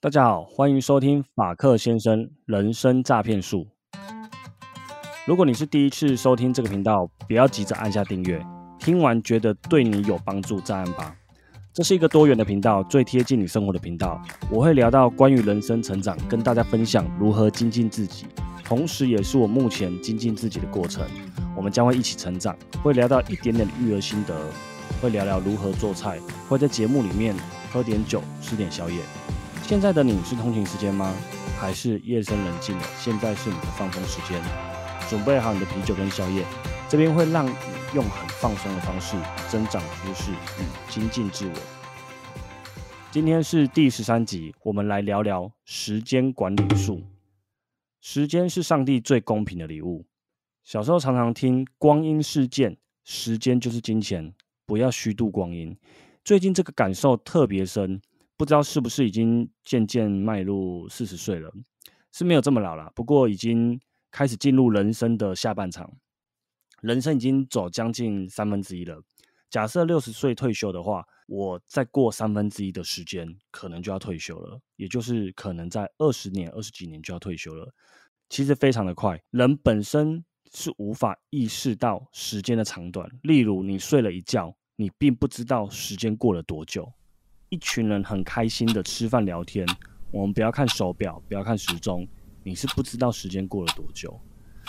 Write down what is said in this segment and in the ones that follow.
大家好，欢迎收听法克先生人生诈骗术。如果你是第一次收听这个频道，不要急着按下订阅，听完觉得对你有帮助再按吧。这是一个多元的频道，最贴近你生活的频道。我会聊到关于人生成长，跟大家分享如何精进自己，同时也是我目前精进自己的过程。我们将会一起成长，会聊到一点点育儿心得，会聊聊如何做菜，会在节目里面喝点酒，吃点宵夜。现在的你是通勤时间吗？还是夜深人静了？现在是你的放松时间，准备好你的啤酒跟宵夜，这边会让你用很放松的方式增长知识与精进自我。今天是第十三集，我们来聊聊时间管理术。时间是上帝最公平的礼物。小时候常常听光阴似箭，时间就是金钱，不要虚度光阴。最近这个感受特别深，不知道是不是已经渐渐迈入四十岁了，是没有这么老了，不过已经开始进入人生的下半场，人生已经走将近三分之一了。假设六十岁退休的话，我再过三分之一的时间，可能就要退休了，也就是可能在二十年、二十几年就要退休了。其实非常的快，人本身是无法意识到时间的长短。例如，你睡了一觉，你并不知道时间过了多久。一群人很开心的吃饭聊天，我们不要看手表，不要看时钟，你是不知道时间过了多久。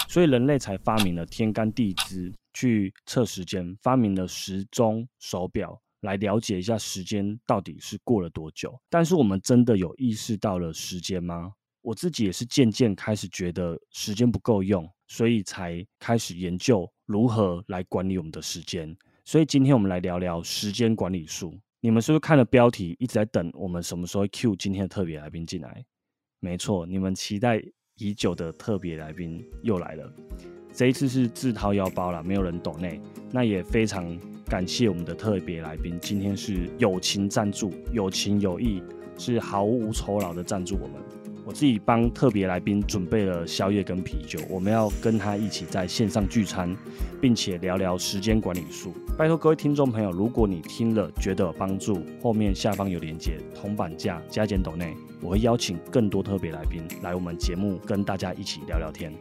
所以人类才发明了天干地支去测时间，发明了时钟手表来了解一下时间到底是过了多久。但是我们真的有意识到了时间吗？我自己也是渐渐开始觉得时间不够用，所以才开始研究如何来管理我们的时间。所以今天我们来聊聊时间管理术。你们是不是看了标题一直在等我们什么时候 Q 今天的特别来宾进来？没错，你们期待已久的特别来宾又来了。这一次是自掏腰包了，没有人懂内。那也非常感谢我们的特别来宾，今天是友情赞助，有情有义，是毫无酬劳的赞助我们。我自己帮特别来宾准备了宵夜跟啤酒，我们要跟他一起在线上聚餐，并且聊聊时间管理术。拜托各位听众朋友，如果你听了觉得有帮助，后面下方有连接，铜板价加减斗内，我会邀请更多特别来宾来我们节目跟大家一起聊聊天。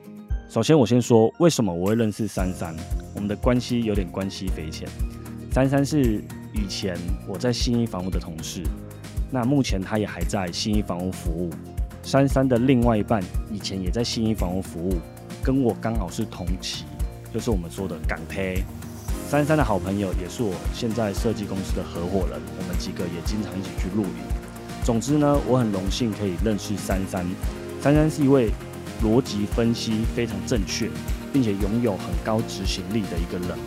首先我先说为什么我会认识珊珊，我们的关系有点关系匪浅。珊珊是以前我在新一房屋的同事，那目前她也还在新一房屋服务。珊珊的另外一半以前也在新一房屋服务，跟我刚好是同期，就是我们说的港配。珊珊的好朋友也是我现在设计公司的合伙人，我们几个也经常一起去露营。总之呢，我很荣幸可以认识珊珊。珊珊是一位逻辑分析非常正确，并且拥有很高执行力的一个人。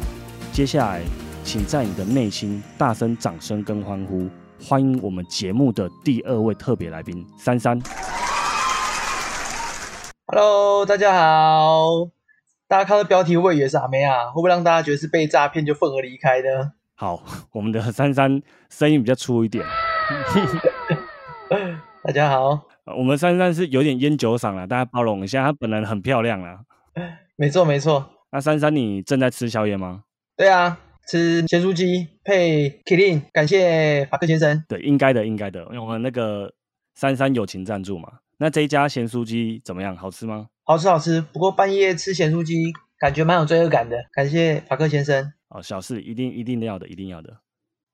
接下来，请在你的内心大声掌声跟欢呼，欢迎我们节目的第二位特别来宾珊珊。Hello，大家好。大家看到标题会不会以为是阿妹啊？会不会让大家觉得是被诈骗就愤而离开呢？好，我们的珊珊声音比较粗一点。大家好，呃我们珊珊是有点烟酒嗓了，大家包容一下。她本人很漂亮啦。没错没错，那珊珊，你正在吃宵夜吗？对啊，吃咸酥鸡配 Killing，感谢法克先生。对，应该的，应该的，因为我们那个珊珊友情赞助嘛。那这一家咸酥鸡怎么样？好吃吗？好吃好吃，不过半夜吃咸酥鸡感觉蛮有罪恶感的。感谢法克先生。哦，小事，一定一定要的，一定要的。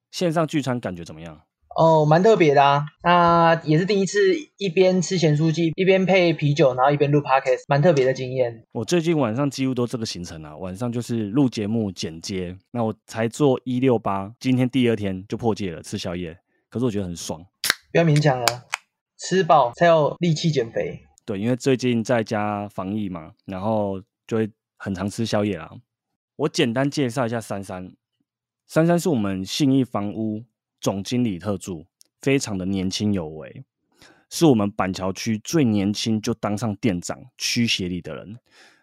线上聚餐感觉怎么样？哦，蛮特别的啊。那也是第一次一边吃咸酥鸡，一边配啤酒，然后一边录 podcast，蛮特别的经验。我最近晚上几乎都这个行程啊，晚上就是录节目、剪接。那我才做一六八，今天第二天就破戒了，吃宵夜。可是我觉得很爽。不要勉强啊，吃饱才有力气减肥。对，因为最近在家防疫嘛，然后就会很常吃宵夜啦。我简单介绍一下珊珊，珊珊是我们信义房屋总经理特助，非常的年轻有为，是我们板桥区最年轻就当上店长、区协理的人。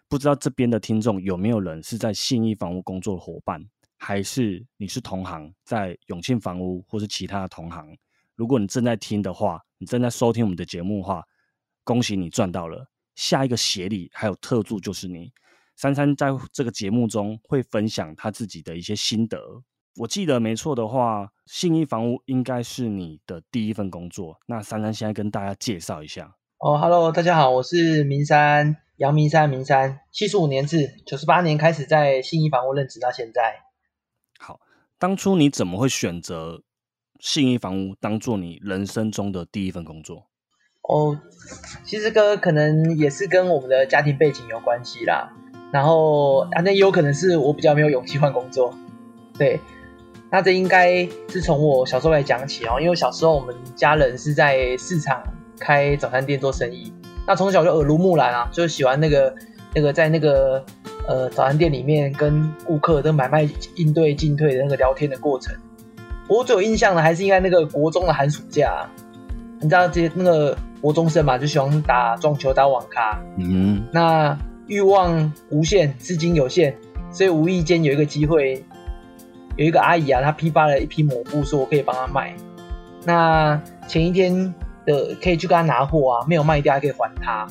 不知道这边的听众有没有人是在信义房屋工作的伙伴，还是你是同行，在永庆房屋或是其他的同行？如果你正在听的话，你正在收听我们的节目的话，恭喜你赚到了！下一个协理还有特助就是你。珊珊在这个节目中会分享她自己的一些心得，我记得没错的话，信义房屋应该是你的第一份工作。那珊珊现在跟大家介绍一下。哦，Hello，大家好，我是明山，杨明山，明山，七十五年制，九十八年开始在信义房屋任职到现在。好，当初你怎么会选择信义房屋当做你人生中的第一份工作？哦，其实哥可能也是跟我们的家庭背景有关系啦。然后啊，那也有可能是我比较没有勇气换工作。对，那这应该是从我小时候来讲起哦，因为小时候我们家人是在市场开早餐店做生意，那从小就耳濡目染啊，就喜欢那个那个在那个呃早餐店里面跟顾客的买卖应对进退的那个聊天的过程。我最有印象的还是应该那个国中的寒暑假，你知道这些那个。国中生嘛，就喜欢打撞球、打网咖。嗯，那欲望无限，资金有限，所以无意间有一个机会，有一个阿姨啊，她批发了一批抹布，说我可以帮她卖。那前一天的可以去跟她拿货啊，没有卖掉还可以还她。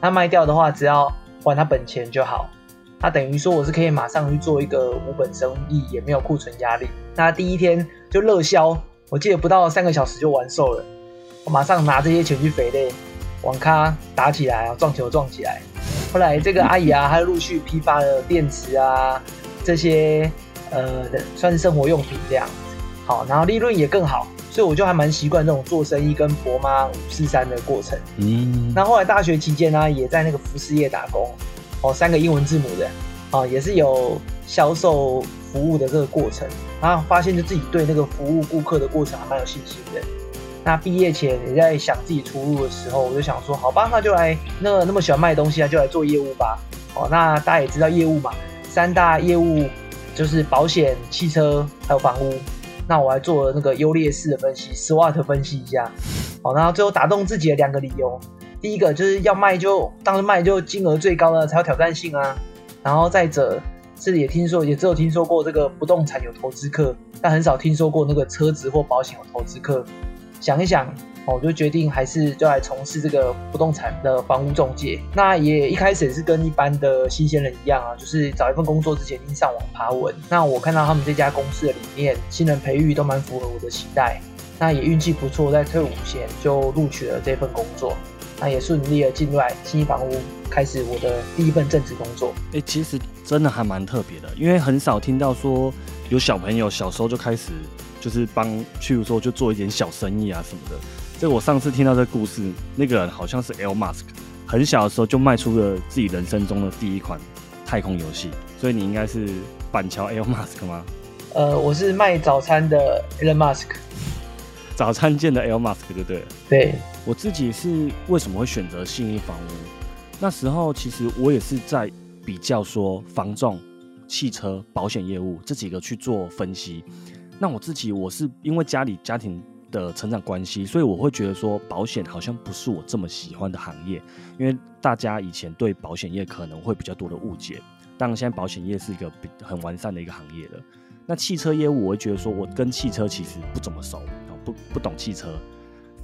那卖掉的话，只要还她本钱就好。那等于说我是可以马上去做一个无本生意，也没有库存压力。那第一天就热销，我记得不到三个小时就完售了。我马上拿这些钱去肥类，网咖打起来啊，撞球撞起来。后来这个阿姨啊，她陆续批发了电池啊，这些呃，算是生活用品这样。好，然后利润也更好，所以我就还蛮习惯这种做生意跟婆妈五四三的过程。嗯。那后来大学期间呢，也在那个服饰业打工，哦，三个英文字母的，哦，也是有销售服务的这个过程。然后发现就自己对那个服务顾客的过程还蛮有信心的。那毕业前也在想自己出路的时候，我就想说，好吧，那就来那那么喜欢卖东西啊，就来做业务吧。哦，那大家也知道业务嘛，三大业务就是保险、汽车还有房屋。那我还做了那个优劣势的分析，SWOT 分析一下。好，然后最后打动自己的两个理由，第一个就是要卖就当时卖就金额最高的才有挑战性啊。然后再者是也听说也只有听说过这个不动产有投资客，但很少听说过那个车子或保险有投资客。想一想，我就决定还是就来从事这个不动产的房屋中介。那也一开始也是跟一般的新鲜人一样啊，就是找一份工作之前，先上网爬文。那我看到他们这家公司的理念、新人培育都蛮符合我的期待。那也运气不错，在退伍前就录取了这份工作。那也顺利的进入来新房屋，开始我的第一份正职工作。哎，其实真的还蛮特别的，因为很少听到说有小朋友小时候就开始。就是帮，譬如说就做一点小生意啊什么的。这我上次听到这故事，那个人好像是 L Musk，很小的时候就卖出了自己人生中的第一款太空游戏。所以你应该是板桥 L Musk 吗？呃，我是卖早餐的 L Musk，早餐店的 L Musk 就对了对？我自己是为什么会选择信义房屋？那时候其实我也是在比较说房仲、汽车、保险业务这几个去做分析。那我自己，我是因为家里家庭的成长关系，所以我会觉得说保险好像不是我这么喜欢的行业，因为大家以前对保险业可能会比较多的误解。当然，现在保险业是一个很完善的一个行业了。那汽车业务，我会觉得说我跟汽车其实不怎么熟，不不懂汽车。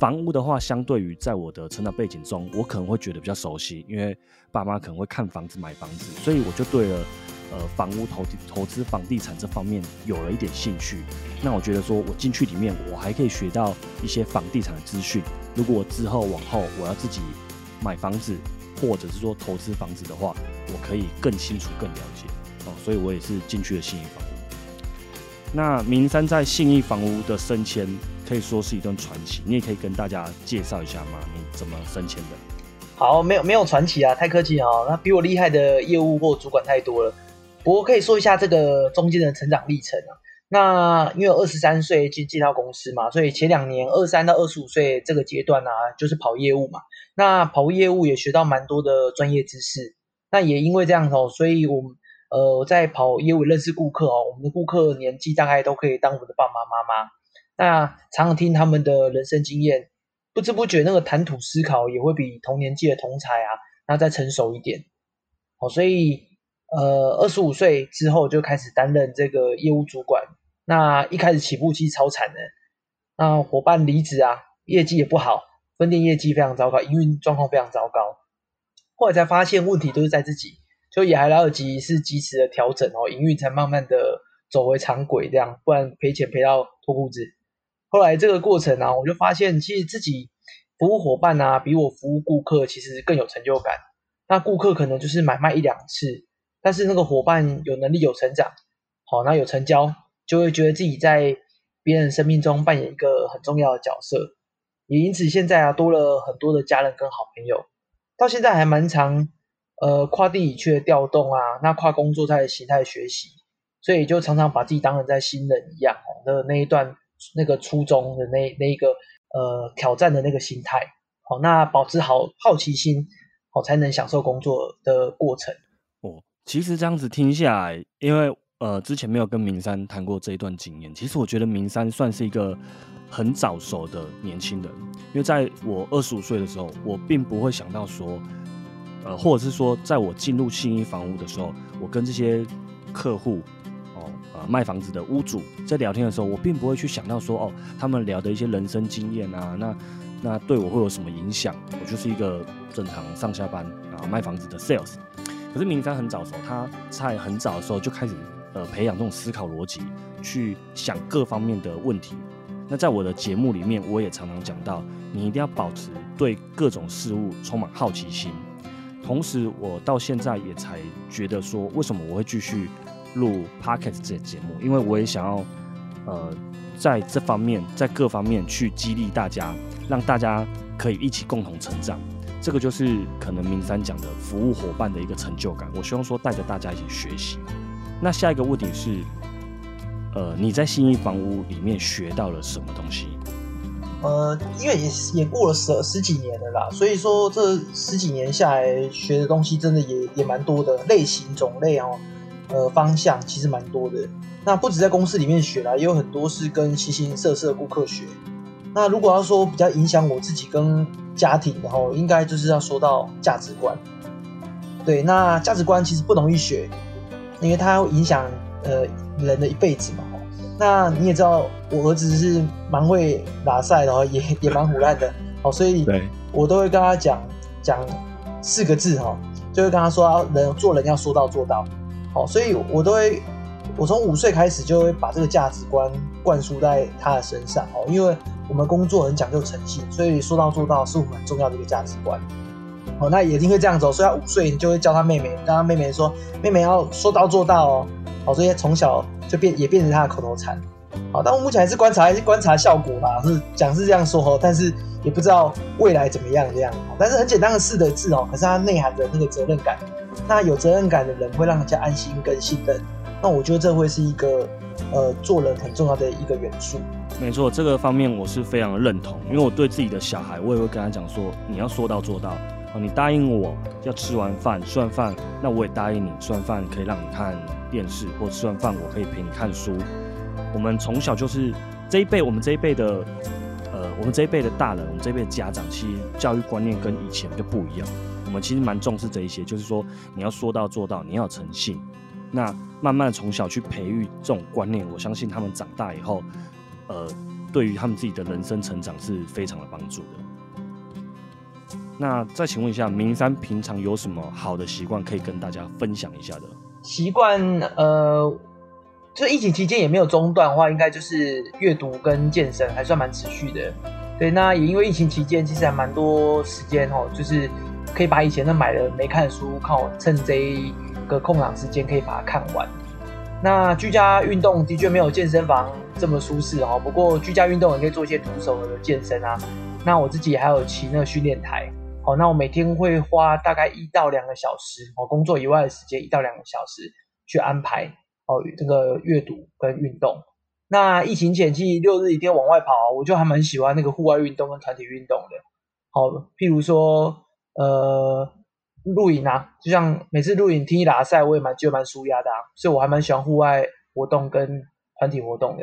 房屋的话，相对于在我的成长背景中，我可能会觉得比较熟悉，因为爸妈可能会看房子买房子，所以我就对了。呃，房屋投投资房地产这方面有了一点兴趣，那我觉得说，我进去里面，我还可以学到一些房地产的资讯。如果我之后往后我要自己买房子，或者是说投资房子的话，我可以更清楚、更了解哦。所以我也是进去了信义房屋。那明山在信义房屋的升迁可以说是一段传奇，你也可以跟大家介绍一下吗？你怎么升迁的？好，没有没有传奇啊，太客气啊，那比我厉害的业务或主管太多了。不过可以说一下这个中间的成长历程啊。那因为二十三岁进进到公司嘛，所以前两年二三到二十五岁这个阶段呢，就是跑业务嘛。那跑业务也学到蛮多的专业知识。那也因为这样哦，所以我们呃在跑业务认识顾客哦，我们的顾客年纪大概都可以当我们的爸爸妈妈。那常常听他们的人生经验，不知不觉那个谈吐思考也会比同年纪的同才啊，那再成熟一点。哦，所以。呃，二十五岁之后就开始担任这个业务主管。那一开始起步期超惨的，那伙伴离职啊，业绩也不好，分店业绩非常糟糕，营运状况非常糟糕。后来才发现问题都是在自己，就也还来得及是及时的调整哦，营运才慢慢的走回常轨这样，不然赔钱赔到脱裤子。后来这个过程呢，我就发现其实自己服务伙伴啊，比我服务顾客其实更有成就感。那顾客可能就是买卖一两次，但是那个伙伴有能力有成长，好，那有成交，就会觉得自己在别人生命中扮演一个很重要的角色。也因此现在啊，多了很多的家人跟好朋友，到现在还蛮常呃跨地理区的调动啊，那跨工作在形态学习，所以就常常把自己当成在新人一样那那一段那个初衷的那那一个呃挑战的那个心态，好，那保持好好奇心。好，才能享受工作的过程。哦，其实这样子听下来，因为呃之前没有跟明山谈过这一段经验。其实我觉得明山算是一个很早熟的年轻人，因为在我二十五岁的时候，我并不会想到说，呃，或者是说，在我进入信义房屋的时候，我跟这些客户，卖房子的屋主在聊天的时候，我并不会去想到说，哦，他们聊的一些人生经验啊，那。那对我会有什么影响？我就是一个正常上下班啊卖房子的 sales。可是明山很早熟，他在很早的时候就开始呃培养这种思考逻辑，去想各方面的问题。那在我的节目里面，我也常常讲到，你一定要保持对各种事物充满好奇心。同时，我到现在也才觉得说，为什么我会继续录 podcast 这节目？因为我也想要呃在这方面，在各方面去激励大家。让大家可以一起共同成长，这个就是可能明山讲的服务伙伴的一个成就感。我希望说带着大家一起学习。那下一个问题是，呃，你在新义房屋里面学到了什么东西？呃，因为也也过了十十几年了啦，所以说这十几年下来学的东西真的也也蛮多的，类型种类哦，呃，方向其实蛮多的。那不止在公司里面学啦，也有很多是跟形形色色的顾客学。那如果要说比较影响我自己跟家庭的话，应该就是要说到价值观。对，那价值观其实不容易学，因为它会影响呃人的一辈子嘛。那你也知道，我儿子是蛮会打赛的，也也蛮胡烂的。哦，所以我都会跟他讲讲四个字哈，就会跟他说，人做人要说到做到。哦，所以我都会。我从五岁开始就会把这个价值观灌输在他的身上哦，因为我们工作很讲究诚信，所以说到做到是我们很重要的一个价值观。哦，那也一定会这样走，所以他五岁你就会教他妹妹，让他妹妹说，妹妹要说到做到哦。哦，所以从小就变也变成他的口头禅。好，但我目前还是观察，还是观察效果吧，是讲是这样说哦，但是也不知道未来怎么样这样。但是很简单的四个字哦，可是它内涵着那个责任感。那有责任感的人会让人家安心跟信任。那我觉得这会是一个，呃，做人很重要的一个元素。没错，这个方面我是非常的认同，因为我对自己的小孩，我也会跟他讲说，你要说到做到。哦，你答应我要吃完饭，吃完饭，那我也答应你，吃完饭可以让你看电视，或吃完饭我可以陪你看书。我们从小就是这一辈，我们这一辈的，呃，我们这一辈的大人，我们这一辈的家长，其实教育观念跟以前就不一样。我们其实蛮重视这一些，就是说你要说到做到，你要诚信。那慢慢从小去培育这种观念，我相信他们长大以后，呃，对于他们自己的人生成长是非常的帮助的。那再请问一下，明山平常有什么好的习惯可以跟大家分享一下的？习惯，呃，就疫情期间也没有中断的话，应该就是阅读跟健身还算蛮持续的。对，那也因为疫情期间其实还蛮多时间哦，就是可以把以前的买的没看的书，靠趁这。个空档时间可以把它看完。那居家运动的确没有健身房这么舒适哦。不过居家运动也可以做一些徒手的健身啊。那我自己还有骑那个训练台。好，那我每天会花大概一到两个小时哦，工作以外的时间一到两个小时去安排哦这个阅读跟运动。那疫情前期六日一天往外跑，我就还蛮喜欢那个户外运动跟团体运动的。好，譬如说呃。露营啊，就像每次露营听一打赛，我也蛮觉得蛮舒压的啊，所以我还蛮喜欢户外活动跟团体活动的。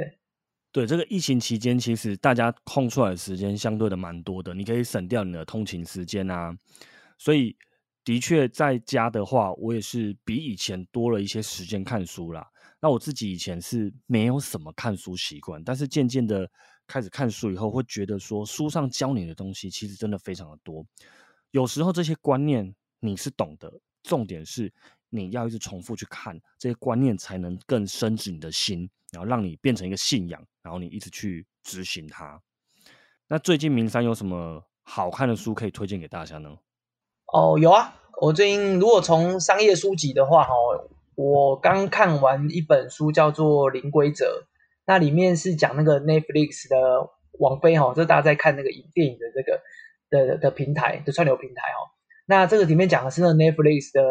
对，这个疫情期间，其实大家空出来的时间相对的蛮多的，你可以省掉你的通勤时间啊。所以的确在家的话，我也是比以前多了一些时间看书啦。那我自己以前是没有什么看书习惯，但是渐渐的开始看书以后，会觉得说书上教你的东西其实真的非常的多，有时候这些观念。你是懂的，重点是你要一直重复去看这些观念，才能更深植你的心，然后让你变成一个信仰，然后你一直去执行它。那最近明山有什么好看的书可以推荐给大家呢？哦，有啊，我最近如果从商业书籍的话，哈，我刚看完一本书叫做《零规则》，那里面是讲那个 Netflix 的网飞哈，就大家在看那个影电影的这个的的平台的串流平台哈。那这个里面讲的是那 Netflix 的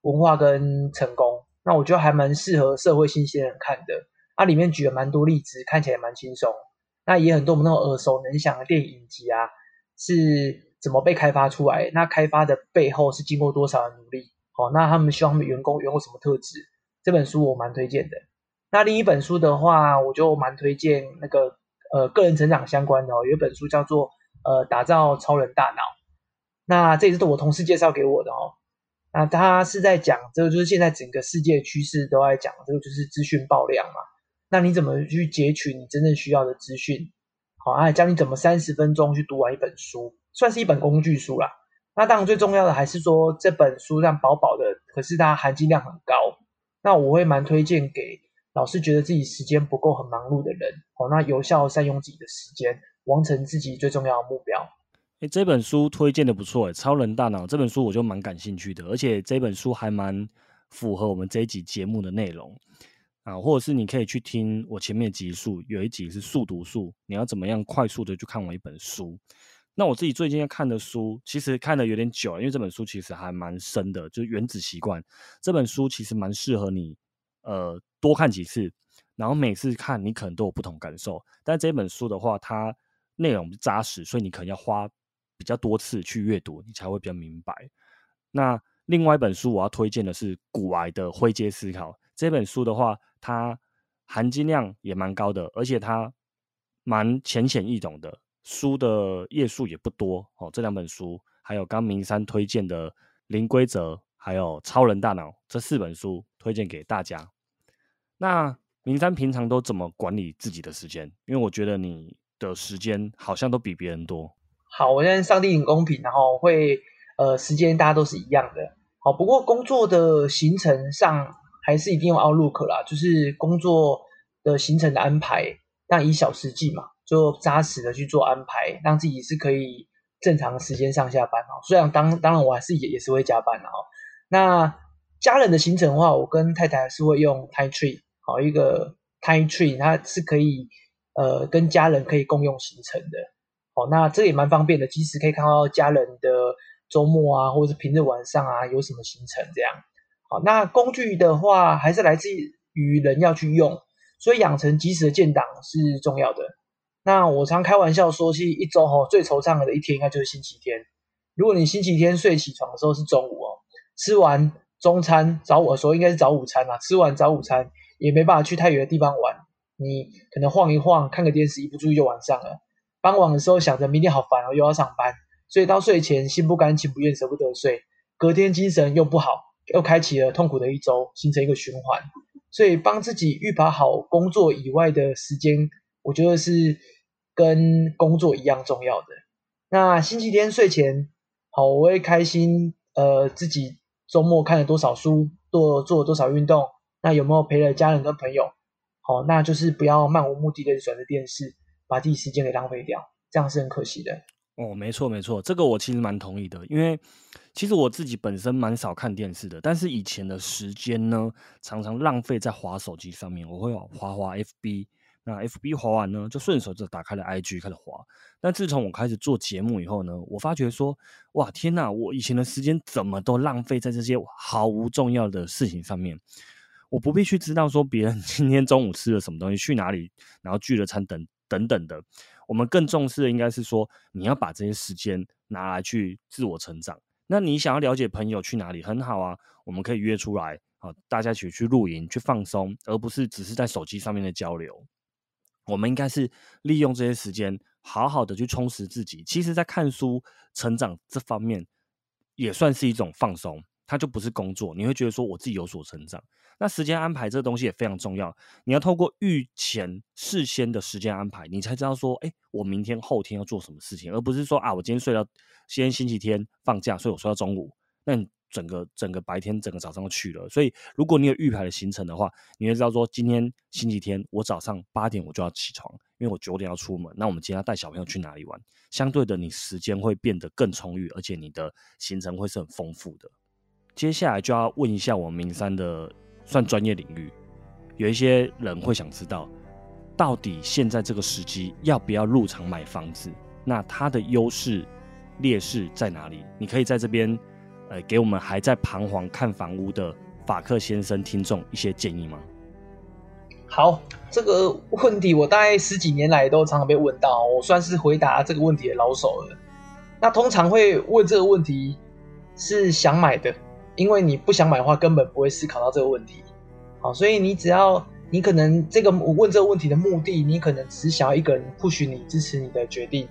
文化跟成功，那我觉得还蛮适合社会新鲜人看的。它里面举了蛮多例子，看起来蛮轻松。那也很多我们那种耳熟能详的电影集啊，是怎么被开发出来？那开发的背后是经过多少的努力？哦，那他们希望他们员工拥有什么特质？这本书我蛮推荐的。那另一本书的话，我就蛮推荐那个呃个人成长相关的哦，有一本书叫做呃打造超人大脑。那这也是我同事介绍给我的哦。那他是在讲这个，就是现在整个世界趋势都在讲这个，就是资讯爆量嘛。那你怎么去截取你真正需要的资讯？好，啊，教你怎么三十分钟去读完一本书，算是一本工具书啦。那当然最重要的还是说这本书让薄薄的，可是它含金量很高。那我会蛮推荐给老师觉得自己时间不够、很忙碌的人。好，那有效善用自己的时间，完成自己最重要的目标。哎，这本书推荐的不错，哎，《超人大脑》这本书我就蛮感兴趣的，而且这本书还蛮符合我们这一集节目的内容啊，或者是你可以去听我前面集数，有一集是速读术，你要怎么样快速的去看完一本书？那我自己最近要看的书，其实看的有点久，因为这本书其实还蛮深的，就是《原子习惯》这本书其实蛮适合你，呃，多看几次，然后每次看你可能都有不同感受。但这本书的话，它内容扎实，所以你可能要花。比较多次去阅读，你才会比较明白。那另外一本书我要推荐的是《古癌的灰阶思考》这本书的话，它含金量也蛮高的，而且它蛮浅显易懂的，书的页数也不多哦。这两本书，还有刚明山推荐的《零规则》，还有《超人大脑》这四本书，推荐给大家。那明山平常都怎么管理自己的时间？因为我觉得你的时间好像都比别人多。好，我相信上帝很公平，然后会呃时间大家都是一样的。好，不过工作的行程上还是一定用 Outlook 啦，就是工作的行程的安排，但以小时计嘛，就扎实的去做安排，让自己是可以正常时间上下班哦。虽然当当然我还是也也是会加班的哦。那家人的行程的话，我跟太太是会用 Time Tree，好一个 Time Tree，它是可以呃跟家人可以共用行程的。哦，那这也蛮方便的，即使可以看到家人的周末啊，或者是平日晚上啊，有什么行程这样。好，那工具的话，还是来自于人要去用，所以养成及时的建档是重要的。那我常开玩笑说，其实一周吼最惆怅的一天应该就是星期天。如果你星期天睡起床的时候是中午哦，吃完中餐早午说应该是早午餐啦，吃完早午餐也没办法去太远的地方玩，你可能晃一晃，看个电视，一不注意就晚上了。傍晚的时候想着明天好烦哦，又要上班，所以到睡前心不甘情不愿，舍不得睡。隔天精神又不好，又开启了痛苦的一周，形成一个循环。所以帮自己预把好工作以外的时间，我觉得是跟工作一样重要的。那星期天睡前，好，我会开心。呃，自己周末看了多少书，做做了多少运动，那有没有陪了家人跟朋友？好，那就是不要漫无目的的转着电视。把自己时间给浪费掉，这样是很可惜的。哦，没错没错，这个我其实蛮同意的，因为其实我自己本身蛮少看电视的，但是以前的时间呢，常常浪费在滑手机上面。我会滑滑 FB，那 FB 滑完呢，就顺手就打开了 IG 开始滑。但自从我开始做节目以后呢，我发觉说，哇天呐，我以前的时间怎么都浪费在这些毫无重要的事情上面。我不必去知道说别人 今天中午吃了什么东西，去哪里，然后聚了餐等。等等的，我们更重视的应该是说，你要把这些时间拿来去自我成长。那你想要了解朋友去哪里，很好啊，我们可以约出来啊，大家一起去露营、去放松，而不是只是在手机上面的交流。我们应该是利用这些时间，好好的去充实自己。其实，在看书、成长这方面，也算是一种放松。它就不是工作，你会觉得说我自己有所成长。那时间安排这个东西也非常重要，你要透过预前事先的时间安排，你才知道说，哎，我明天后天要做什么事情，而不是说啊，我今天睡到今天星期天放假，所以我睡到中午。那你整个整个白天整个早上都去了。所以如果你有预排的行程的话，你会知道说今天星期天我早上八点我就要起床，因为我九点要出门。那我们今天要带小朋友去哪里玩？相对的，你时间会变得更充裕，而且你的行程会是很丰富的。接下来就要问一下我们名山的算专业领域，有一些人会想知道，到底现在这个时机要不要入场买房子？那它的优势、劣势在哪里？你可以在这边，呃，给我们还在彷徨看房屋的法克先生听众一些建议吗？好，这个问题我大概十几年来都常常被问到，我算是回答这个问题的老手了。那通常会问这个问题是想买的，因为你不想买的话，根本不会思考到这个问题。好，所以你只要你可能这个问这个问题的目的，你可能只想要一个人不许你支持你的决定。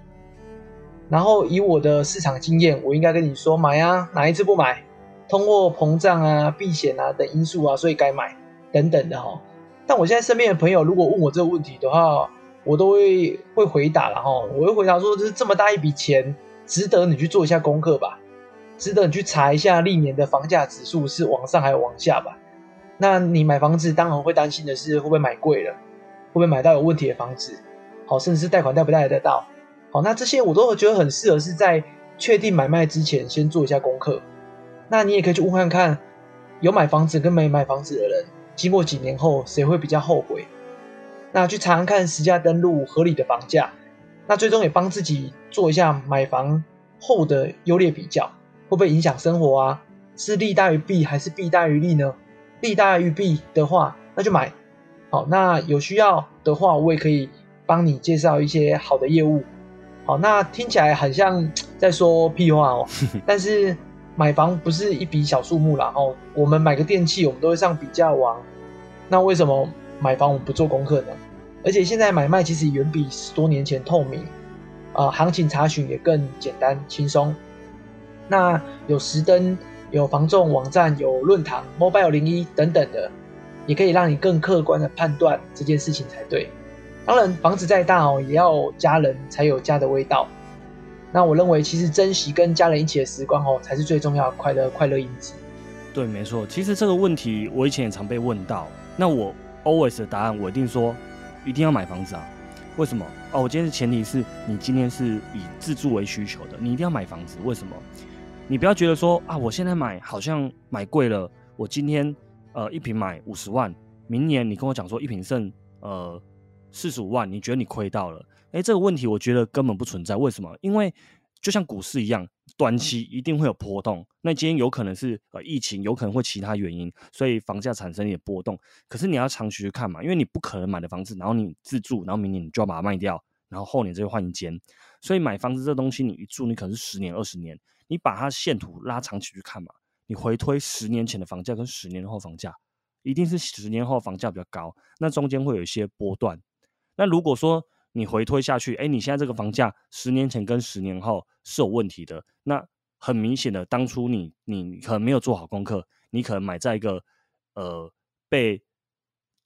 然后以我的市场经验，我应该跟你说买啊，哪一次不买？通货膨胀啊、避险啊等因素啊，所以该买等等的哈。但我现在身边的朋友如果问我这个问题的话，我都会会回答了哈。我会回答说，就是这么大一笔钱，值得你去做一下功课吧，值得你去查一下历年的房价指数是往上还是往下吧。那你买房子当然会担心的是会不会买贵了，会不会买到有问题的房子，好，甚至是贷款贷不贷得到。好，那这些我都觉得很适合是在确定买卖之前先做一下功课。那你也可以去问看看，有买房子跟没买房子的人，经过几年后谁会比较后悔？那去查看实价登录合理的房价，那最终也帮自己做一下买房后的优劣比较，会不会影响生活啊？是利大于弊还是弊大于利呢？利大于弊的话，那就买。好，那有需要的话，我也可以帮你介绍一些好的业务。好，那听起来很像在说屁话哦。但是买房不是一笔小数目啦。哦，我们买个电器，我们都会上比价网。那为什么买房我们不做功课呢？而且现在买卖其实远比十多年前透明，啊，行情查询也更简单轻松。那有实登、有房仲网站、有论坛、Mobile 零一等等的，也可以让你更客观的判断这件事情才对。当然，房子再大哦，也要家人才有家的味道。那我认为，其实珍惜跟家人一起的时光哦，才是最重要的快乐快乐因子。对，没错。其实这个问题我以前也常被问到。那我 always 的答案，我一定说，一定要买房子啊。为什么？哦，我今天的前提是你今天是以自住为需求的，你一定要买房子。为什么？你不要觉得说啊，我现在买好像买贵了。我今天呃一平买五十万，明年你跟我讲说一平剩呃。四十五万，你觉得你亏到了？哎，这个问题我觉得根本不存在。为什么？因为就像股市一样，短期一定会有波动。那今天有可能是呃疫情，有可能会其他原因，所以房价产生一点波动。可是你要长期去看嘛，因为你不可能买的房子，然后你自住，然后明年你就要把它卖掉，然后后年再换一间。所以买房子这东西，你一住你可能是十年、二十年，你把它线图拉长期去看嘛，你回推十年前的房价跟十年后房价，一定是十年后房价比较高，那中间会有一些波段。那如果说你回推下去，哎，你现在这个房价十年前跟十年后是有问题的，那很明显的，当初你你可能没有做好功课，你可能买在一个呃被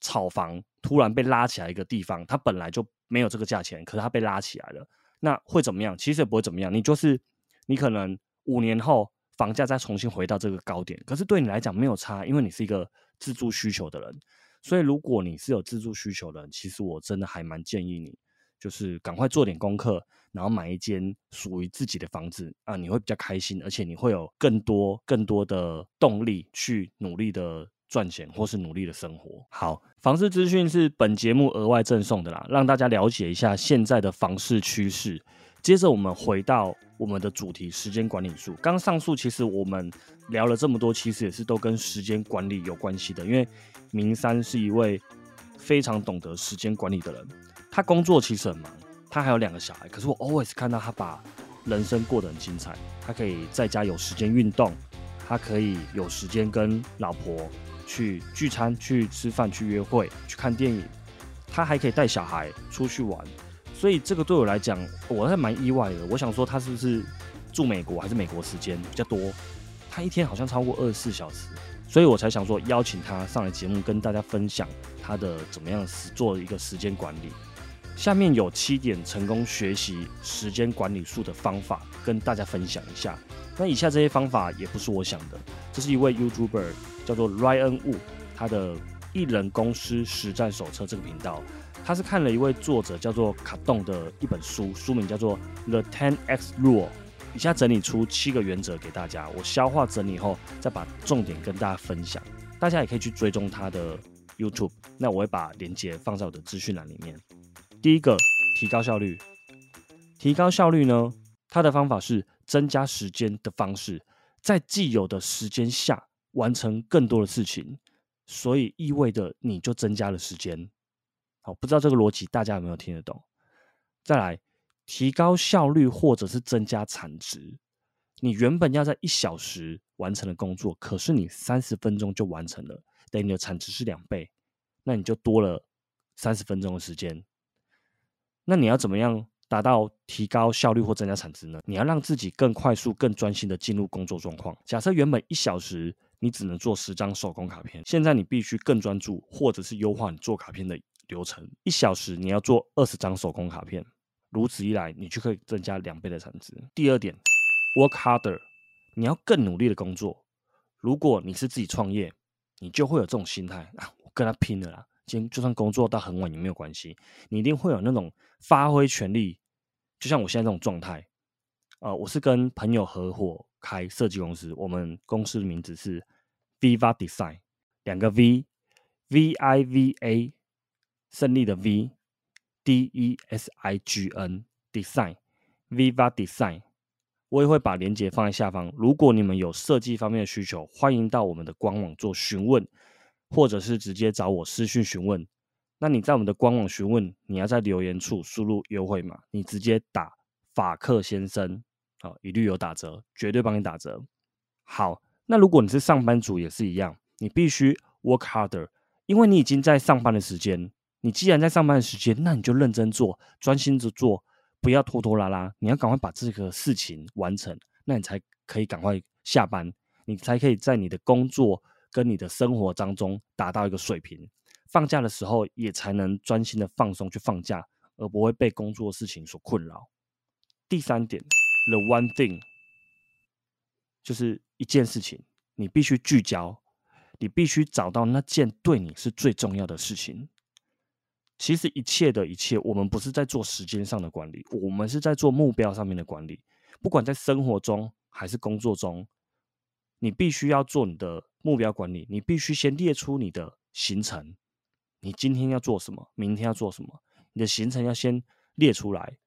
炒房突然被拉起来一个地方，它本来就没有这个价钱，可是它被拉起来了，那会怎么样？其实也不会怎么样，你就是你可能五年后房价再重新回到这个高点，可是对你来讲没有差，因为你是一个自住需求的人。所以，如果你是有自住需求的，其实我真的还蛮建议你，就是赶快做点功课，然后买一间属于自己的房子啊，你会比较开心，而且你会有更多更多的动力去努力的赚钱，或是努力的生活。好，房市资讯是本节目额外赠送的啦，让大家了解一下现在的房市趋势。接着，我们回到我们的主题——时间管理术。刚上述其实我们聊了这么多，其实也是都跟时间管理有关系的。因为明山是一位非常懂得时间管理的人，他工作其实很忙，他还有两个小孩，可是我 always 看到他把人生过得很精彩。他可以在家有时间运动，他可以有时间跟老婆去聚餐、去吃饭、去约会、去看电影，他还可以带小孩出去玩。所以这个对我来讲，我还蛮意外的。我想说，他是不是住美国，还是美国时间比较多？他一天好像超过二十四小时，所以我才想说邀请他上来节目，跟大家分享他的怎么样做一个时间管理。下面有七点成功学习时间管理术的方法，跟大家分享一下。那以下这些方法也不是我想的，这是一位 YouTuber 叫做 Ryan Wu，他的艺人公司实战手册这个频道，他是看了一位作者叫做卡洞的一本书，书名叫做 The Ten X Rule。以下整理出七个原则给大家，我消化整理后再把重点跟大家分享。大家也可以去追踪他的 YouTube，那我会把链接放在我的资讯栏里面。第一个，提高效率。提高效率呢，它的方法是增加时间的方式，在既有的时间下完成更多的事情，所以意味着你就增加了时间。好，不知道这个逻辑大家有没有听得懂？再来。提高效率或者是增加产值，你原本要在一小时完成的工作，可是你三十分钟就完成了，等于你的产值是两倍，那你就多了三十分钟的时间。那你要怎么样达到提高效率或增加产值呢？你要让自己更快速、更专心的进入工作状况。假设原本一小时你只能做十张手工卡片，现在你必须更专注，或者是优化你做卡片的流程。一小时你要做二十张手工卡片。如此一来，你就可以增加两倍的产值。第二点，work harder，你要更努力的工作。如果你是自己创业，你就会有这种心态啊，我跟他拼了啦！今天就算工作到很晚也没有关系。你一定会有那种发挥全力，就像我现在这种状态。呃，我是跟朋友合伙开设计公司，我们公司的名字是 Viva Design，两个 V，V I V A，胜利的 V。D E S I G N Design Viva Design，我也会把链接放在下方。如果你们有设计方面的需求，欢迎到我们的官网做询问，或者是直接找我私讯询问。那你在我们的官网询问，你要在留言处输入优惠码，你直接打法克先生，好，一律有打折，绝对帮你打折。好，那如果你是上班族也是一样，你必须 work harder，因为你已经在上班的时间。你既然在上班的时间，那你就认真做，专心的做，不要拖拖拉拉。你要赶快把这个事情完成，那你才可以赶快下班，你才可以在你的工作跟你的生活当中达到一个水平。放假的时候也才能专心的放松去放假，而不会被工作事情所困扰。第三点，the one thing，就是一件事情，你必须聚焦，你必须找到那件对你是最重要的事情。其实一切的一切，我们不是在做时间上的管理，我们是在做目标上面的管理。不管在生活中还是工作中，你必须要做你的目标管理。你必须先列出你的行程，你今天要做什么，明天要做什么，你的行程要先列出来。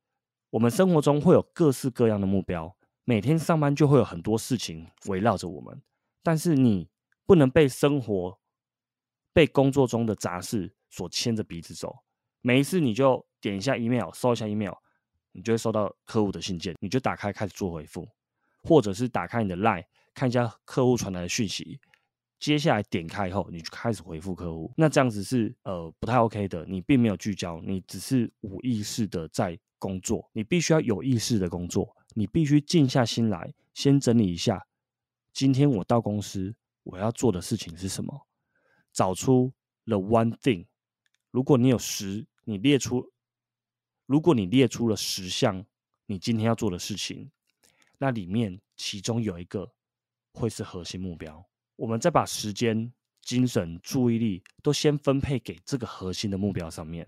我们生活中会有各式各样的目标，每天上班就会有很多事情围绕着我们，但是你不能被生活、被工作中的杂事。所牵着鼻子走，每一次你就点一下 email，收一下 email，你就会收到客户的信件，你就打开开始做回复，或者是打开你的 line 看一下客户传来的讯息，接下来点开以后，你就开始回复客户。那这样子是呃不太 OK 的，你并没有聚焦，你只是无意识的在工作，你必须要有意识的工作，你必须静下心来，先整理一下，今天我到公司我要做的事情是什么，找出 the one thing。如果你有十，你列出，如果你列出了十项你今天要做的事情，那里面其中有一个会是核心目标。我们再把时间、精神、注意力都先分配给这个核心的目标上面。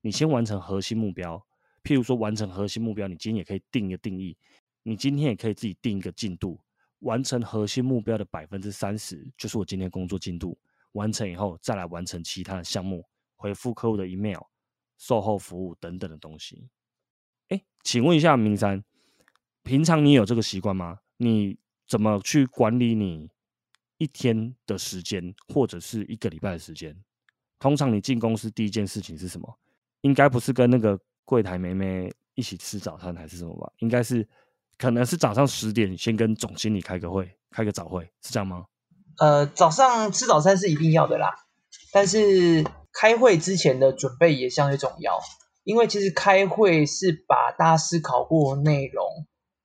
你先完成核心目标，譬如说完成核心目标，你今天也可以定一个定义，你今天也可以自己定一个进度，完成核心目标的百分之三十，就是我今天工作进度。完成以后，再来完成其他的项目。回复客户的 email、售后服务等等的东西。哎，请问一下明山，平常你有这个习惯吗？你怎么去管理你一天的时间，或者是一个礼拜的时间？通常你进公司第一件事情是什么？应该不是跟那个柜台妹妹一起吃早餐还是什么吧？应该是，可能是早上十点先跟总经理开个会，开个早会，是这样吗？呃，早上吃早餐是一定要的啦，但是。开会之前的准备也相对重要，因为其实开会是把大家思考过内容，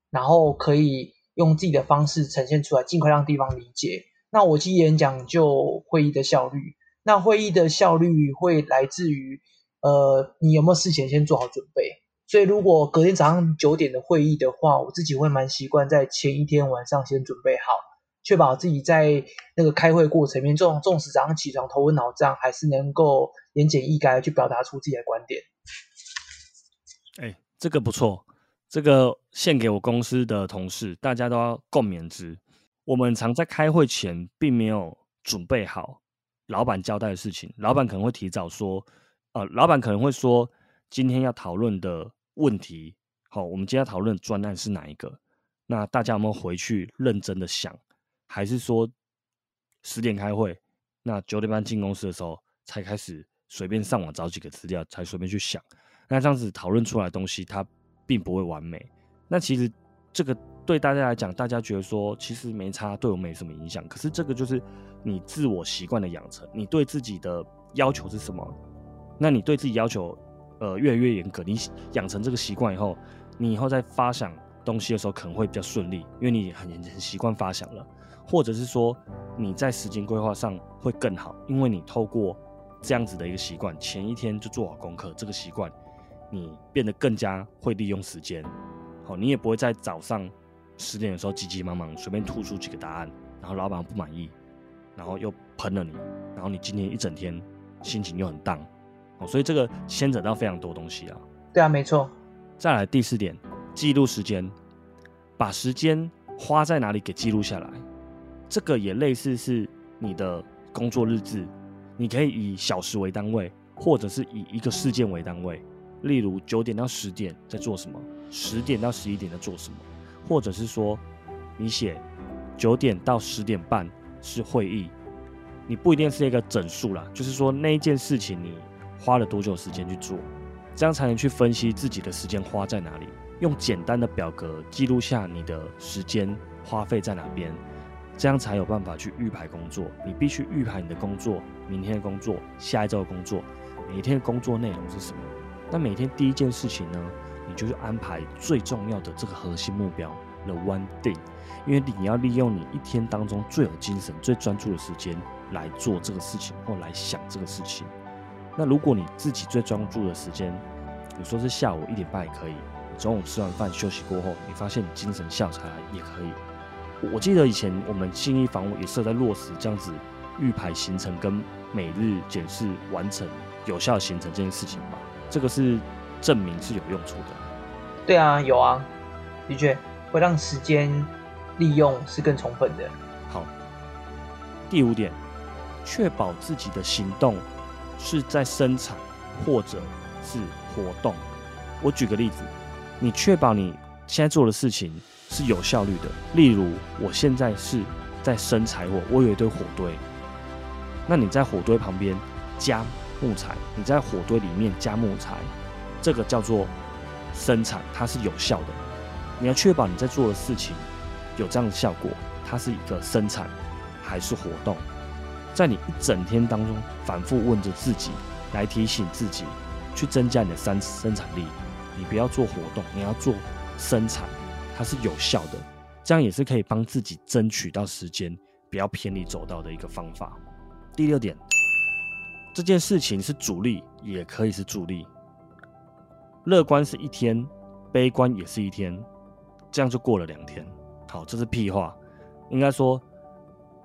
然后可以用自己的方式呈现出来，尽快让对方理解。那我其实演讲就会议的效率，那会议的效率会来自于，呃，你有没有事前先做好准备？所以如果隔天早上九点的会议的话，我自己会蛮习惯在前一天晚上先准备好，确保自己在那个开会过程里面，纵纵使早上起床头昏脑胀，还是能够言简意赅去表达出自己的观点。哎，这个不错，这个献给我公司的同事，大家都要共勉之。我们常在开会前并没有准备好老板交代的事情，老板可能会提早说，呃，老板可能会说今天要讨论的问题，好，我们今天要讨论的专案是哪一个？那大家有没有回去认真的想？还是说十点开会，那九点半进公司的时候才开始随便上网找几个资料，才随便去想？那这样子讨论出来的东西，它并不会完美。那其实这个对大家来讲，大家觉得说其实没差，对我没什么影响。可是这个就是你自我习惯的养成，你对自己的要求是什么？那你对自己要求呃越来越严格，你养成这个习惯以后，你以后在发想东西的时候可能会比较顺利，因为你很很习惯发想了，或者是说你在时间规划上会更好，因为你透过这样子的一个习惯，前一天就做好功课，这个习惯。你变得更加会利用时间，好，你也不会在早上十点的时候急急忙忙随便吐出几个答案，然后老板不满意，然后又喷了你，然后你今天一整天心情又很荡，哦，所以这个牵扯到非常多东西啊。对啊，没错。再来第四点，记录时间，把时间花在哪里给记录下来，这个也类似是你的工作日志，你可以以小时为单位，或者是以一个事件为单位。例如九点到十点在做什么，十点到十一点在做什么，或者是说你写九点到十点半是会议，你不一定是一个整数啦，就是说那一件事情你花了多久时间去做，这样才能去分析自己的时间花在哪里，用简单的表格记录下你的时间花费在哪边，这样才有办法去预排工作。你必须预排你的工作，明天的工作，下一周的工作，每一天的工作内容是什么。那每天第一件事情呢，你就是安排最重要的这个核心目标，the one thing，因为你要利用你一天当中最有精神、最专注的时间来做这个事情或来想这个事情。那如果你自己最专注的时间，你说是下午一点半也可以，中午吃完饭休息过后，你发现你精神下来也可以。我记得以前我们信义房屋也是在落实这样子预排行程跟每日检视完成有效行程这件事情吧。这个是证明是有用处的，对啊，有啊，的确会让时间利用是更充分的。好，第五点，确保自己的行动是在生产或者是活动。我举个例子，你确保你现在做的事情是有效率的。例如，我现在是在生柴火，我有一堆火堆，那你在火堆旁边加。木材，你在火堆里面加木材，这个叫做生产，它是有效的。你要确保你在做的事情有这样的效果，它是一个生产还是活动？在你一整天当中反复问着自己，来提醒自己去增加你的生生产力。你不要做活动，你要做生产，它是有效的。这样也是可以帮自己争取到时间，不要偏离走道的一个方法。第六点。这件事情是主力，也可以是助力。乐观是一天，悲观也是一天，这样就过了两天。好，这是屁话。应该说，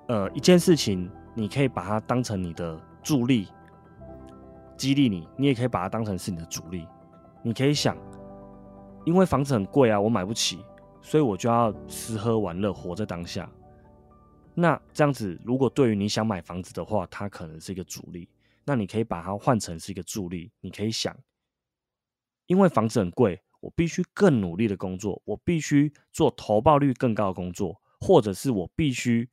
呃，一件事情你可以把它当成你的助力，激励你；你也可以把它当成是你的主力。你可以想，因为房子很贵啊，我买不起，所以我就要吃喝玩乐，活在当下。那这样子，如果对于你想买房子的话，它可能是一个主力。那你可以把它换成是一个助力，你可以想，因为房子很贵，我必须更努力的工作，我必须做投报率更高的工作，或者是我必须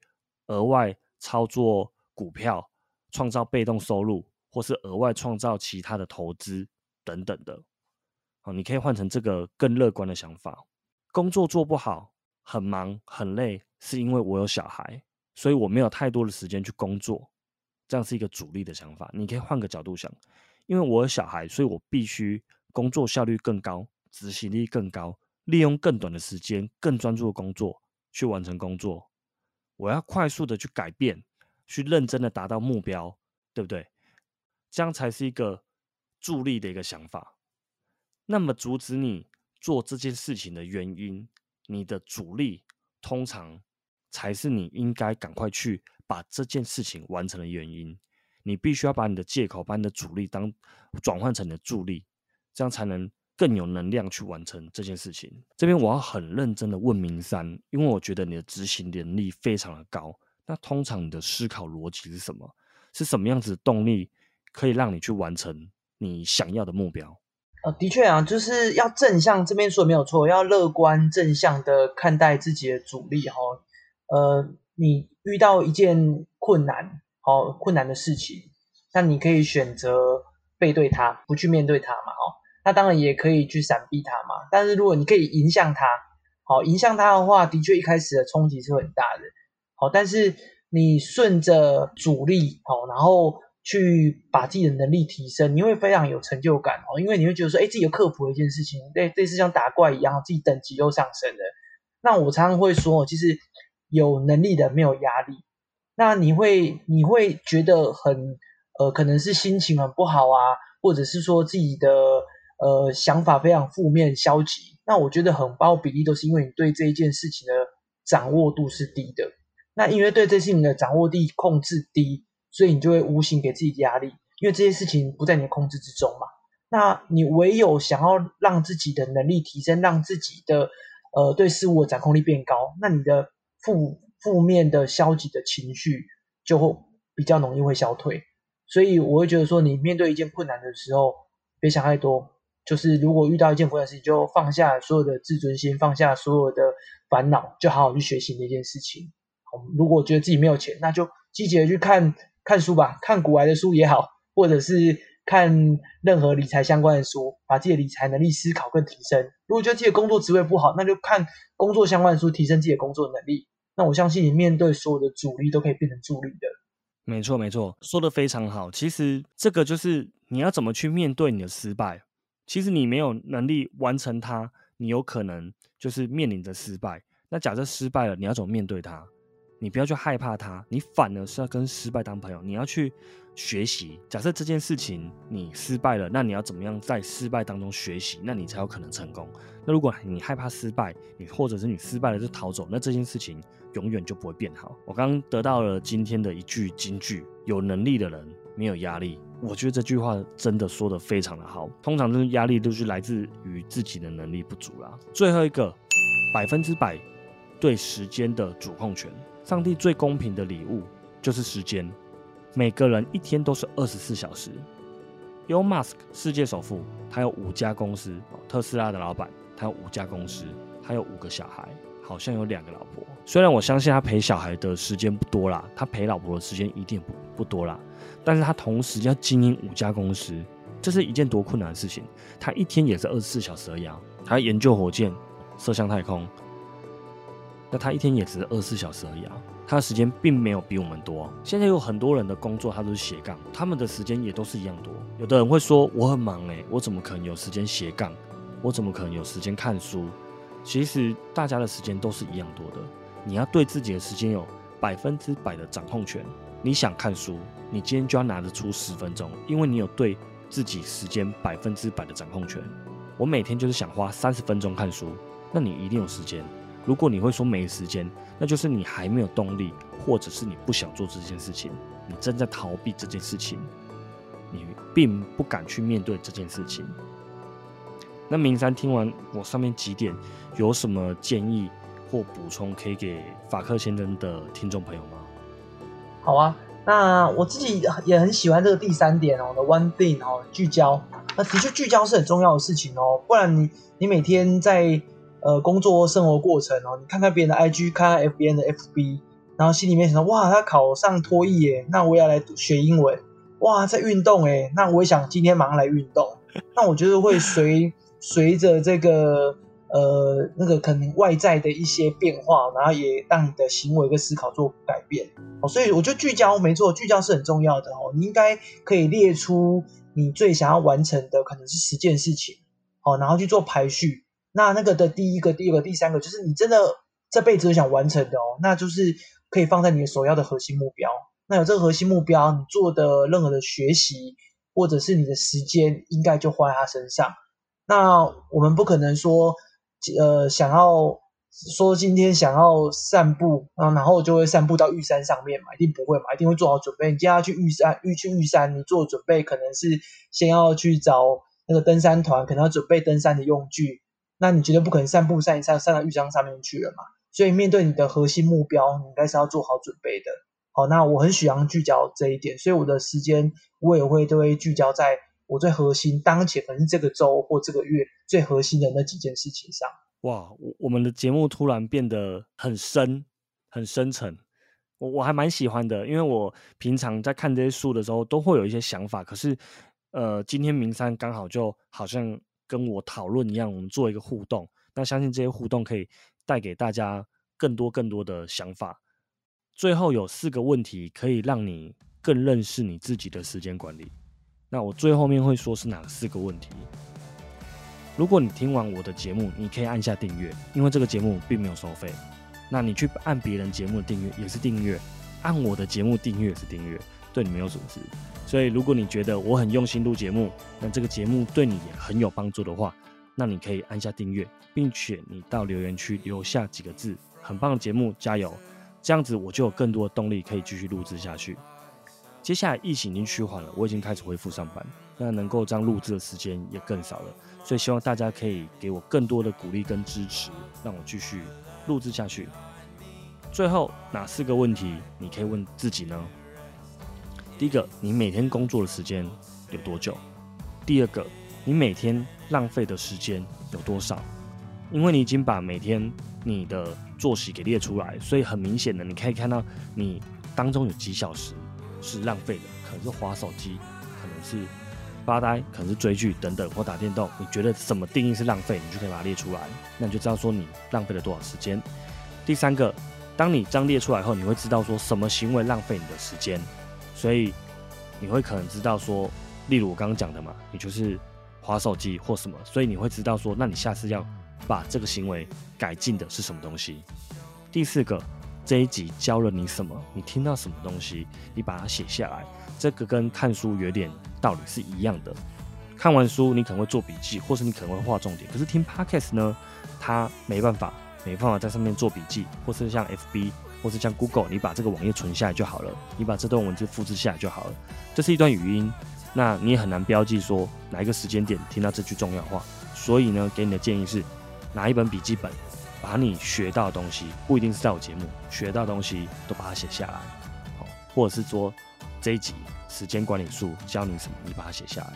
额外操作股票，创造被动收入，或是额外创造其他的投资等等的。好，你可以换成这个更乐观的想法。工作做不好，很忙很累，是因为我有小孩，所以我没有太多的时间去工作。这样是一个主力的想法，你可以换个角度想，因为我有小孩，所以我必须工作效率更高，执行力更高，利用更短的时间，更专注的工作去完成工作。我要快速的去改变，去认真的达到目标，对不对？这样才是一个助力的一个想法。那么阻止你做这件事情的原因，你的阻力通常才是你应该赶快去把这件事情完成的原因。你必须要把你的借口、把你的阻力当转换成你的助力，这样才能更有能量去完成这件事情。这边我要很认真的问明山，因为我觉得你的执行能力非常的高。那通常你的思考逻辑是什么？是什么样子的动力可以让你去完成你想要的目标？呃，的确啊，就是要正向，这边说没有错，要乐观正向的看待自己的阻力哈。呃，你遇到一件困难。好困难的事情，那你可以选择背对它，不去面对它嘛？哦，那当然也可以去闪避它嘛。但是如果你可以迎向它，好迎向它的话，的确一开始的冲击是很大的。好，但是你顺着阻力，好，然后去把自己的能力提升，你会非常有成就感哦，因为你会觉得说，哎，自己克服了一件事情，类类似像打怪一样，自己等级又上升了。那我常常会说，其实有能力的没有压力。那你会你会觉得很呃，可能是心情很不好啊，或者是说自己的呃想法非常负面消极。那我觉得很高比例都是因为你对这一件事情的掌握度是低的。那因为对这事情的掌握力控制低，所以你就会无形给自己压力，因为这些事情不在你的控制之中嘛。那你唯有想要让自己的能力提升，让自己的呃对事物的掌控力变高，那你的负。负面的、消极的情绪就会比较容易会消退，所以我会觉得说，你面对一件困难的时候，别想太多。就是如果遇到一件困难事情，就放下所有的自尊心，放下所有的烦恼，就好好去学习那件事情。如果觉得自己没有钱，那就积极的去看看书吧，看古玩的书也好，或者是看任何理财相关的书，把自己的理财能力、思考更提升。如果觉得自己的工作职位不好，那就看工作相关的书，提升自己的工作能力。那我相信你面对所有的阻力都可以变成助力的。没错，没错，说的非常好。其实这个就是你要怎么去面对你的失败。其实你没有能力完成它，你有可能就是面临着失败。那假设失败了，你要怎么面对它？你不要去害怕它，你反而是要跟失败当朋友。你要去学习。假设这件事情你失败了，那你要怎么样在失败当中学习？那你才有可能成功。那如果你害怕失败，你或者是你失败了就逃走，那这件事情永远就不会变好。我刚刚得到了今天的一句金句：有能力的人没有压力。我觉得这句话真的说的非常的好。通常这种压力都是来自于自己的能力不足啦。最后一个，百分之百对时间的主控权。上帝最公平的礼物就是时间，每个人一天都是二十四小时。Elon Musk 世界首富，他有五家公司，特斯拉的老板，他有五家公司，他有五个小孩，好像有两个老婆。虽然我相信他陪小孩的时间不多啦，他陪老婆的时间一定不不多啦，但是他同时要经营五家公司，这是一件多困难的事情。他一天也是二十四小时而已，他研究火箭，射向太空。那他一天也只是二十四小时而已啊，他的时间并没有比我们多。现在有很多人的工作他都是斜杠，他们的时间也都是一样多。有的人会说我很忙诶，我怎么可能有时间斜杠？我怎么可能有时间看书？其实大家的时间都是一样多的。你要对自己的时间有百分之百的掌控权。你想看书，你今天就要拿得出十分钟，因为你有对自己时间百分之百的掌控权。我每天就是想花三十分钟看书，那你一定有时间。如果你会说没时间，那就是你还没有动力，或者是你不想做这件事情，你正在逃避这件事情，你并不敢去面对这件事情。那明山听完我上面几点，有什么建议或补充可以给法克先生的听众朋友吗？好啊，那我自己也很喜欢这个第三点哦的 one thing 哦，聚焦。那的确聚焦是很重要的事情哦，不然你你每天在。呃，工作生活过程哦，你看看别人的 IG，看看 FBN 的 FB，然后心里面想说，哇，他考上托译耶，那我也要来学英文。哇，在运动诶，那我也想今天马上来运动。那我觉得会随随着这个呃那个可能外在的一些变化，然后也让你的行为跟思考做改变。哦，所以我觉得聚焦没错，聚焦是很重要的哦。你应该可以列出你最想要完成的可能是十件事情，好，然后去做排序。那那个的第一个、第二个、第三个，就是你真的这辈子都想完成的哦，那就是可以放在你的首要的核心目标。那有这个核心目标，你做的任何的学习或者是你的时间，应该就花在它身上。那我们不可能说，呃，想要说今天想要散步啊，然后就会散步到玉山上面嘛，一定不会嘛，一定会做好准备。你今天要去玉山，玉去玉山，你做准备可能是先要去找那个登山团，可能要准备登山的用具。那你绝对不可能散步散一散，散到玉山上面去了嘛？所以面对你的核心目标，你应该是要做好准备的。好，那我很喜欢聚焦这一点，所以我的时间我也会都会聚焦在我最核心当前，可能是这个周或这个月最核心的那几件事情上。哇，我我们的节目突然变得很深、很深沉，我我还蛮喜欢的，因为我平常在看这些书的时候都会有一些想法，可是呃，今天明山刚好就好像跟我讨论一样，我们做一个互动，那相信这些互动可以带给大家更多更多的想法。最后有四个问题可以让你更认识你自己的时间管理。那我最后面会说是哪四个问题？如果你听完我的节目，你可以按下订阅，因为这个节目并没有收费。那你去按别人节目的订阅也是订阅，按我的节目订阅也是订阅，对你没有损失。所以如果你觉得我很用心录节目，那这个节目对你也很有帮助的话，那你可以按下订阅，并且你到留言区留下几个字，很棒的节目，加油！这样子我就有更多的动力可以继续录制下去。接下来疫情已经趋缓了，我已经开始恢复上班，那能够这样录制的时间也更少了，所以希望大家可以给我更多的鼓励跟支持，让我继续录制下去。最后哪四个问题你可以问自己呢？第一个，你每天工作的时间有多久？第二个，你每天浪费的时间有多少？因为你已经把每天你的作息给列出来，所以很明显的，你可以看到你当中有几小时是浪费的，可能是划手机，可能是发呆，可能是追剧等等或打电动。你觉得什么定义是浪费，你就可以把它列出来，那你就知道说你浪费了多少时间。第三个，当你这样列出来后，你会知道说什么行为浪费你的时间，所以你会可能知道说，例如我刚刚讲的嘛，你就是划手机或什么，所以你会知道说，那你下次要。把这个行为改进的是什么东西？第四个，这一集教了你什么？你听到什么东西？你把它写下来。这个跟看书有点道理是一样的。看完书，你可能会做笔记，或是你可能会画重点。可是听 podcast 呢，它没办法，没办法在上面做笔记，或是像 FB，或是像 Google，你把这个网页存下来就好了。你把这段文字复制下来就好了。这是一段语音，那你也很难标记说哪一个时间点听到这句重要话。所以呢，给你的建议是。拿一本笔记本，把你学到的东西，不一定是在我节目学到的东西，都把它写下来，好，或者是说这一集时间管理术教你什么，你把它写下来。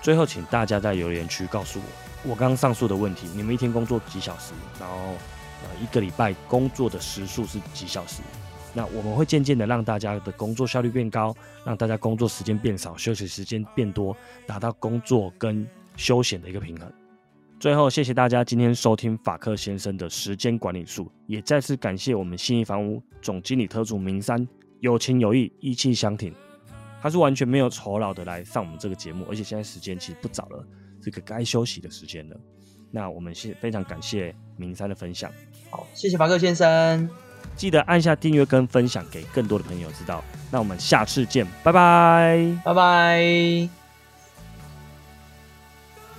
最后，请大家在留言区告诉我，我刚刚上述的问题，你们一天工作几小时？然后，呃，一个礼拜工作的时数是几小时？那我们会渐渐的让大家的工作效率变高，让大家工作时间变少，休息时间变多，达到工作跟休闲的一个平衡。最后，谢谢大家今天收听法克先生的时间管理术，也再次感谢我们信义房屋总经理特助明山有情有义、义气相挺，他是完全没有酬劳的来上我们这个节目，而且现在时间其实不早了，这个该休息的时间了。那我们谢非常感谢明山的分享，好，谢谢法克先生，记得按下订阅跟分享给更多的朋友知道。那我们下次见，拜拜，拜拜。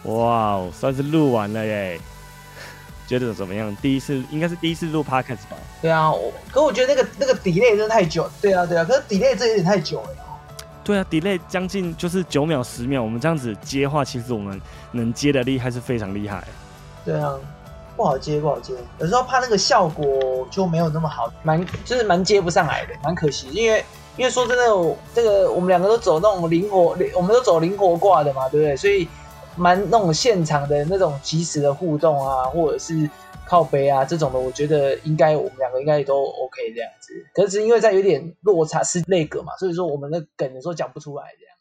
哇哦，算是录完了耶！觉得怎么样？第一次应该是第一次录 podcast 吧？对啊，我可我觉得那个那个 delay 真的太久。对啊，对啊，可是 delay 这有点太久了。对啊，delay 将近就是九秒十秒，我们这样子接话，其实我们能接的厉害是非常厉害。对啊，不好接，不好接。有时候怕那个效果就没有那么好，蛮就是蛮接不上来的，蛮可惜。因为因为说真的，这个我们两个都走那种灵活，我们都走灵活挂的嘛，对不对？所以。蛮那种现场的那种即时的互动啊，或者是靠背啊这种的，我觉得应该我们两个应该也都 OK 这样子。可是因为在有点落差是那个嘛，所以说我们的梗有时候讲不出来这样。